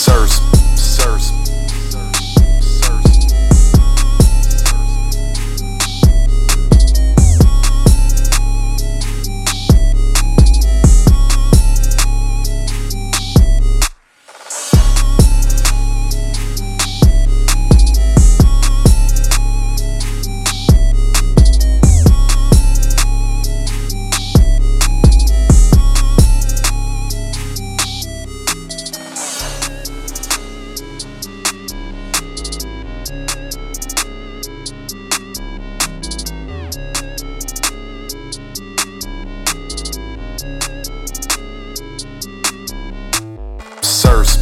Sirs. serves